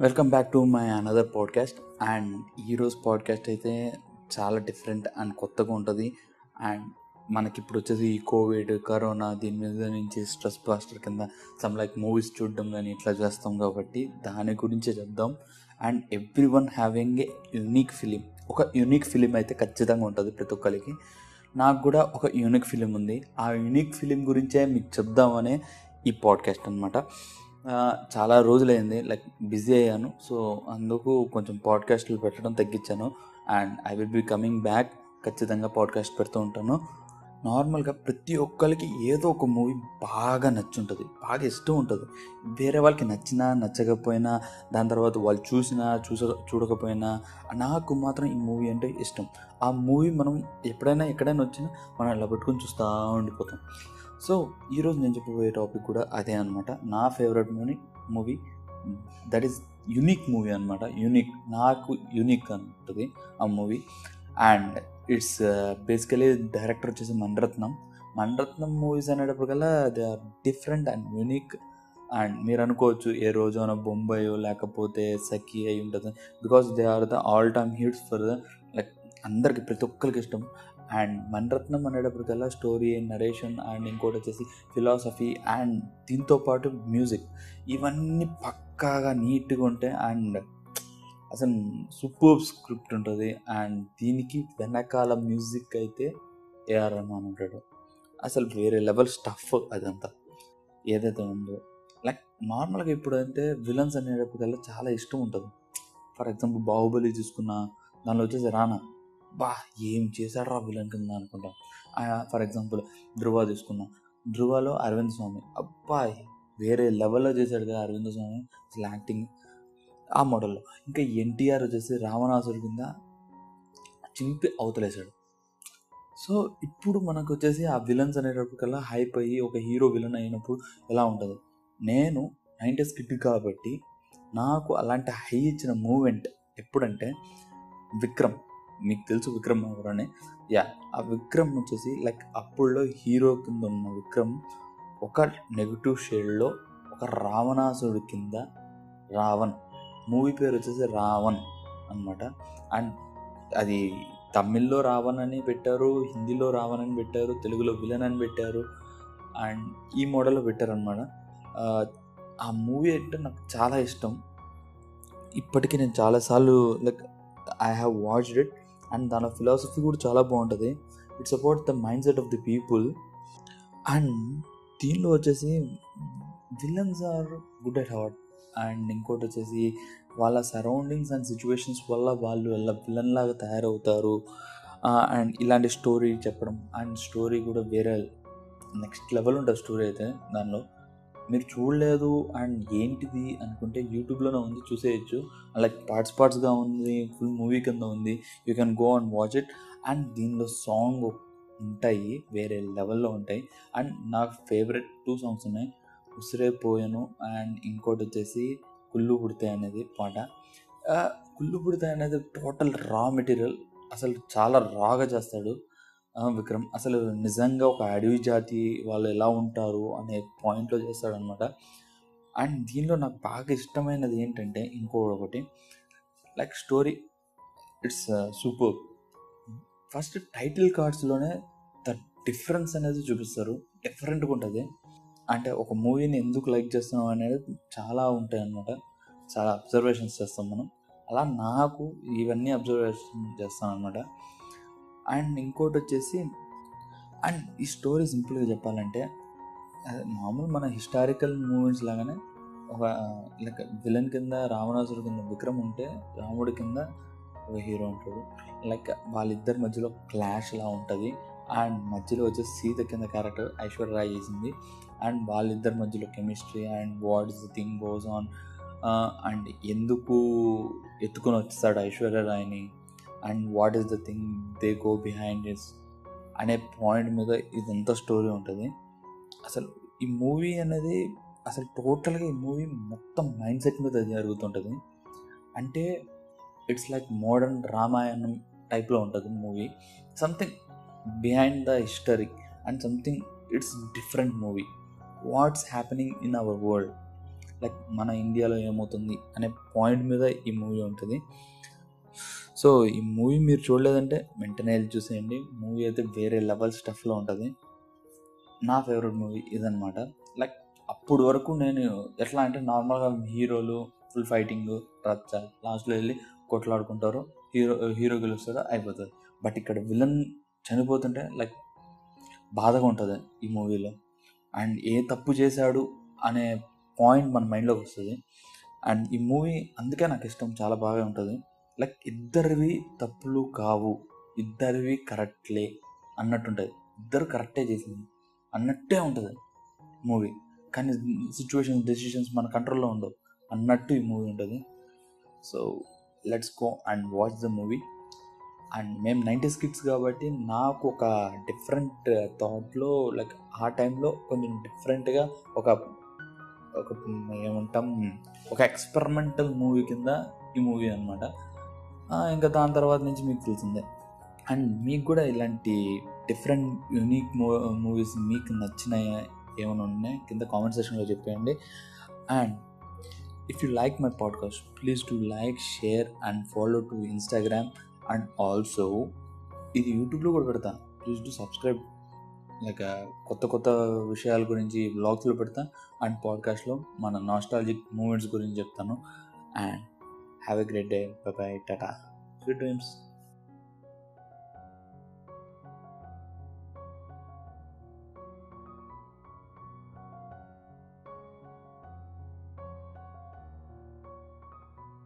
Welcome back to my another podcast. And ఈరోజు podcast అయితే చాలా డిఫరెంట్ అండ్ కొత్తగా ఉంటుంది. అండ్ మనకి ఇప్పుడు వచ్చేసి ఈ కోవిడ్ కరోనా దీని మీద నుంచి స్ట్రెస్ బాస్టర్ కింద సమ్ లైక్ మూవీస్ చూడడం కానీ ఇట్లా చేస్తాం కాబట్టి దాని గురించే చెప్దాం. And every one having a unique film. ఒక యూనిక్ ఫిలిం అయితే ఖచ్చితంగా ఉంటుంది ప్రతి ఒక్కరికి నాకు కూడా ఒక యూనిక్ ఫిలిం ఉంది. ఆ యూనిక్ ఫిలిం గురించే మీకు చెప్దామనే ఈ పాడ్కాస్ట్ అనమాట చాలా రోజులైంది. లైక్ బిజీ అయ్యాను. సో అందుకు కొంచెం పాడ్కాస్ట్లు పెట్టడం తగ్గించాను. And I will be coming back. ఖచ్చితంగా పాడ్కాస్ట్ పెడుతూ ఉంటాను. నార్మల్గా ప్రతి ఒక్కరికి ఏదో ఒక మూవీ బాగా నచ్చుంటుంది. బాగా ఇష్టం ఉంటుంది. వేరే వాళ్ళకి నచ్చినా నచ్చకపోయినా దాని తర్వాత వాళ్ళు చూసినా చూస చూడకపోయినా నాకు మాత్రం ఈ మూవీ అంటే ఇష్టం. ఆ మూవీ మనం ఎప్పుడైనా ఎక్కడైనా వచ్చినా మనం ఇలా పెట్టుకొని చూస్తూ ఉండిపోతాం. సో ఈరోజు నేను చెప్పబోయే టాపిక్ కూడా అదే అనమాట నా favourite movie movie that is unique movie అనమాట యునిక్ నాకు యునిక్ ఉంటుంది ఆ movie. And it's basically director వచ్చేసి Manaratnam Manaratnam movies అనేటప్పటికల్లా they are different and unique and మీరు అనుకోవచ్చు ఏ రోజున బొంబాయి లేకపోతే సఖీ అయి ఉంటుంది. Because they are the all time hits for the like అందరికి ప్రతి ఒక్కరికి ఇష్టం. అండ్ మణరత్నం అనేటప్పటికల్లా స్టోరీ నరేషన్ అండ్ ఇంకోటి వచ్చేసి ఫిలాసఫీ అండ్ దీంతో పాటు మ్యూజిక్. ఇవన్నీ పక్కాగా నీట్గా ఉంటాయి అండ్ అసలు సూపర్ స్క్రిప్ట్ ఉంటుంది. అండ్ దీనికి వెనకాల మ్యూజిక్ అయితే ఏఆర్ రహమాన్ ఉంటాడు. అసలు వేరే లెవెల్ స్టఫ్ అదంతా. ఏదైతే ఉందో. లైక్ నార్మల్గా ఇప్పుడు అంటే విలన్స్ అనేటప్పటికల్లా చాలా ఇష్టం ఉంటుంది. ఫర్ ఎగ్జాంపుల్ బాహుబలి చూసుకున్న దానిలో వచ్చేసి రానా. అబ్బా ఏం చేశాడు రా విలన్ కింద అనుకుంటాం. ఫర్ ఎగ్జాంపుల్ ధృవ తీసుకున్నాం ధృవలో అరవింద్ స్వామి. అబ్బాయి వేరే లెవెల్లో చేశాడు కదా అరవింద్ స్వామి అసలు యాక్టింగ్. ఆ మోడల్లో. ఇంకా ఎన్టీఆర్ వచ్చేసి రావణాసురు కింద చింపి అవతలేశాడు. సో ఇప్పుడు మనకు వచ్చేసి ఆ విలన్స్ అనేటప్పటికల్లా హైప్ అయ్యి ఒక హీరో విలన్ అయినప్పుడు ఎలా ఉంటుంది? నేను నైంటీస్ కిడ్ కాబట్టి నాకు అలాంటి హై ఇచ్చిన మూమెంట్ ఎప్పుడంటే విక్రమ్. మీకు తెలుసు విక్రమ్ ఎవరని. యా ఆ విక్రమ్ వచ్చేసి లైక్ అప్పుడులో హీరో కింద ఉన్న విక్రమ్ ఒక నెగిటివ్ షేడ్లో ఒక రావణాసుడు కింద రావణ్. మూవీ పేరు వచ్చేసి రావణ్ అనమాట అండ్ అది తమిళ్ళో రావణ్ అని పెట్టారు హిందీలో రావణ్ అని పెట్టారు తెలుగులో విలన్ అని పెట్టారు. అండ్ ఈ మోడల్లో పెట్టారనమాట ఆ మూవీ అంటే నాకు చాలా ఇష్టం. ఇప్పటికీ నేను చాలాసార్లు like I have watched it and దాని ఫిలాసఫీ కూడా చాలా బాగుంటుంది. It's about the mind set of the people and దీనిలో వచ్చేసి villains are good at heart and ఇంకోటి వచ్చేసి వాళ్ళ సరౌండింగ్స్ అండ్ సిచ్యువేషన్స్ వల్ల వాళ్ళు వాళ్ళ విలన్ లాగా తయారవుతారు. అండ్ ఇలాంటి స్టోరీ చెప్పడం. అండ్ స్టోరీ కూడా వేరే నెక్స్ట్ లెవెల్ ఉంటుంది స్టోరీ అయితే దానిలో. మీరు చూడలేదు అండ్ ఏంటిది అనుకుంటే యూట్యూబ్లోనే ఉంది చూసేయచ్చు. లైక్ పార్ట్స్ పార్ట్స్గా ఉంది ఫుల్ మూవీ కింద ఉంది. You can go and watch it and దీనిలో సాంగ్ ఉంటాయి వేరే లెవెల్లో ఉంటాయి. అండ్ నాకు ఫేవరెట్ టూ సాంగ్స్ ఉన్నాయి. ఉసిరే పోయాను అండ్ ఇంకోటి వచ్చేసి కుళ్ళు పుడతాయి అనేది పాట. కుళ్ళు పుడతాయి అనేది టోటల్ రా మెటీరియల్ అసలు చాలా రాగా చేస్తాడు. విక్రమ్ అసలు నిజంగా ఒక అడవి జాతి వాళ్ళు ఎలా ఉంటారు అనే పాయింట్లో చేస్తాడనమాట అండ్ దీనిలో నాకు బాగా ఇష్టమైనది ఏంటంటే ఇంకొకటి like story it's super first title కార్డ్స్లోనే the difference అనేది చూపిస్తారు. డిఫరెంట్గా ఉంటుంది. అంటే ఒక మూవీని ఎందుకు లైక్ చేస్తున్నాం అనేది చాలా ఉంటాయి అన్నమాట. చాలా అబ్జర్వేషన్స్ చేస్తాం మనం. అలా నాకు ఇవన్నీ అబ్జర్వేషన్ చేస్తాను అనమాట అండ్ ఇంకోటి వచ్చేసి అండ్ ఈ స్టోరీ సింపుల్గా చెప్పాలంటే మామూలు మన హిస్టారికల్ మూమెంట్స్ లాగానే ఒక లైక్ విలన్ కింద రావణాసుడు కింద విక్రమ్ ఉంటే రాముడి కింద ఒక హీరో ఉంటాడు. లైక్ వాళ్ళిద్దరి మధ్యలో క్లాష్ లా ఉంటుంది. అండ్ మధ్యలో వచ్చేసి సీత కింద క్యారెక్టర్ ఐశ్వర్య రాయ్ చేసింది. అండ్ వాళ్ళిద్దరి మధ్యలో chemistry and what is the thing goes on. And ఎందుకు ఎత్తుకొని వచ్చేస్తాడు Aishwarya రాయ్ని? And what is the thing they go behind is అనే పాయింట్ మీద ఇదంతా స్టోరీ ఉంటుంది. అసలు ఈ మూవీ అనేది అసలు టోటల్గా ఈ మూవీ మొత్తం మైండ్ సెట్ మీద జరుగుతుంటుంది. అంటే ఇట్స్ లైక్ మోడర్న్ రామాయణం టైప్లో ఉంటుంది movie. Something behind the history and something it's different movie. What's happening in our world? Like మన ఇండియాలో ఏమవుతుంది అనే పాయింట్ మీద ఈ మూవీ ఉంటుంది. సో ఈ మూవీ మీరు చూడలేదంటే వెంటనే వెళ్ళి చూసేయండి. మూవీ అయితే వేరే లెవెల్ స్టఫ్లో ఉంటుంది. నా ఫేవరెట్ మూవీ ఇదనమాట లైక్ అప్పుడు వరకు నేను ఎట్లా అంటే నార్మల్గా హీరోలు ఫుల్ ఫైటింగ్ రచ్చ లాస్ట్లో వెళ్ళి కొట్లాడుకుంటారు. హీరో హీరో గెలుస్తాడు అయిపోతుంది. బట్ ఇక్కడ విలన్ చనిపోతుంటే లైక్ బాధగా ఉంటుంది ఈ మూవీలో. అండ్ ఏ తప్పు చేశాడు అనే పాయింట్ మన మైండ్లోకి వస్తుంది. అండ్ ఈ మూవీ అందుకే నాకు ఇష్టం చాలా బాగా ఉంటుంది. లైక్ ఇద్దరివి తప్పులు కావు ఇద్దరివి కరెక్ట్లే అన్నట్టుంటుంది. ఇద్దరు కరెక్టే చేసింది అన్నట్టే ఉంటుంది మూవీ. కానీ సిచ్యువేషన్స్ డెసిషన్స్ మన కంట్రోల్లో ఉండవు అన్నట్టు ఈ మూవీ ఉంటుంది. So let's go and watch the movie. And మేము నైంటీస్ కిడ్స్ కాబట్టి నాకు ఒక డిఫరెంట్ థాట్లో లైక్ ఆ టైంలో కొంచెం డిఫరెంట్గా ఒక ఒక ఏమంటాం ఒక ఎక్స్పెరిమెంటల్ మూవీ కింద ఈ మూవీ అనమాట ఇంకా దాని తర్వాత నుంచి మీకు తెలిసిందే. అండ్ మీకు కూడా ఇలాంటి డిఫరెంట్ యూనిక్ మూ మూవీస్ మీకు నచ్చిన ఏమైనా ఉన్నాయి? కింద కామెంట్ సెక్షన్లో చెప్పేయండి. And if you like my podcast please to like share and follow to Instagram and also ఇది యూట్యూబ్లో కూడా పెడతా. Please to subscribe. లైక్ కొత్త కొత్త విషయాల గురించి బ్లాగ్స్లో పెడతా. అండ్ పాడ్కాస్ట్లో మన నాస్టాలజిక్ మూమెంట్స్ గురించి చెప్తాను. And Have a great day. Bye bye. Tata. Good dreams.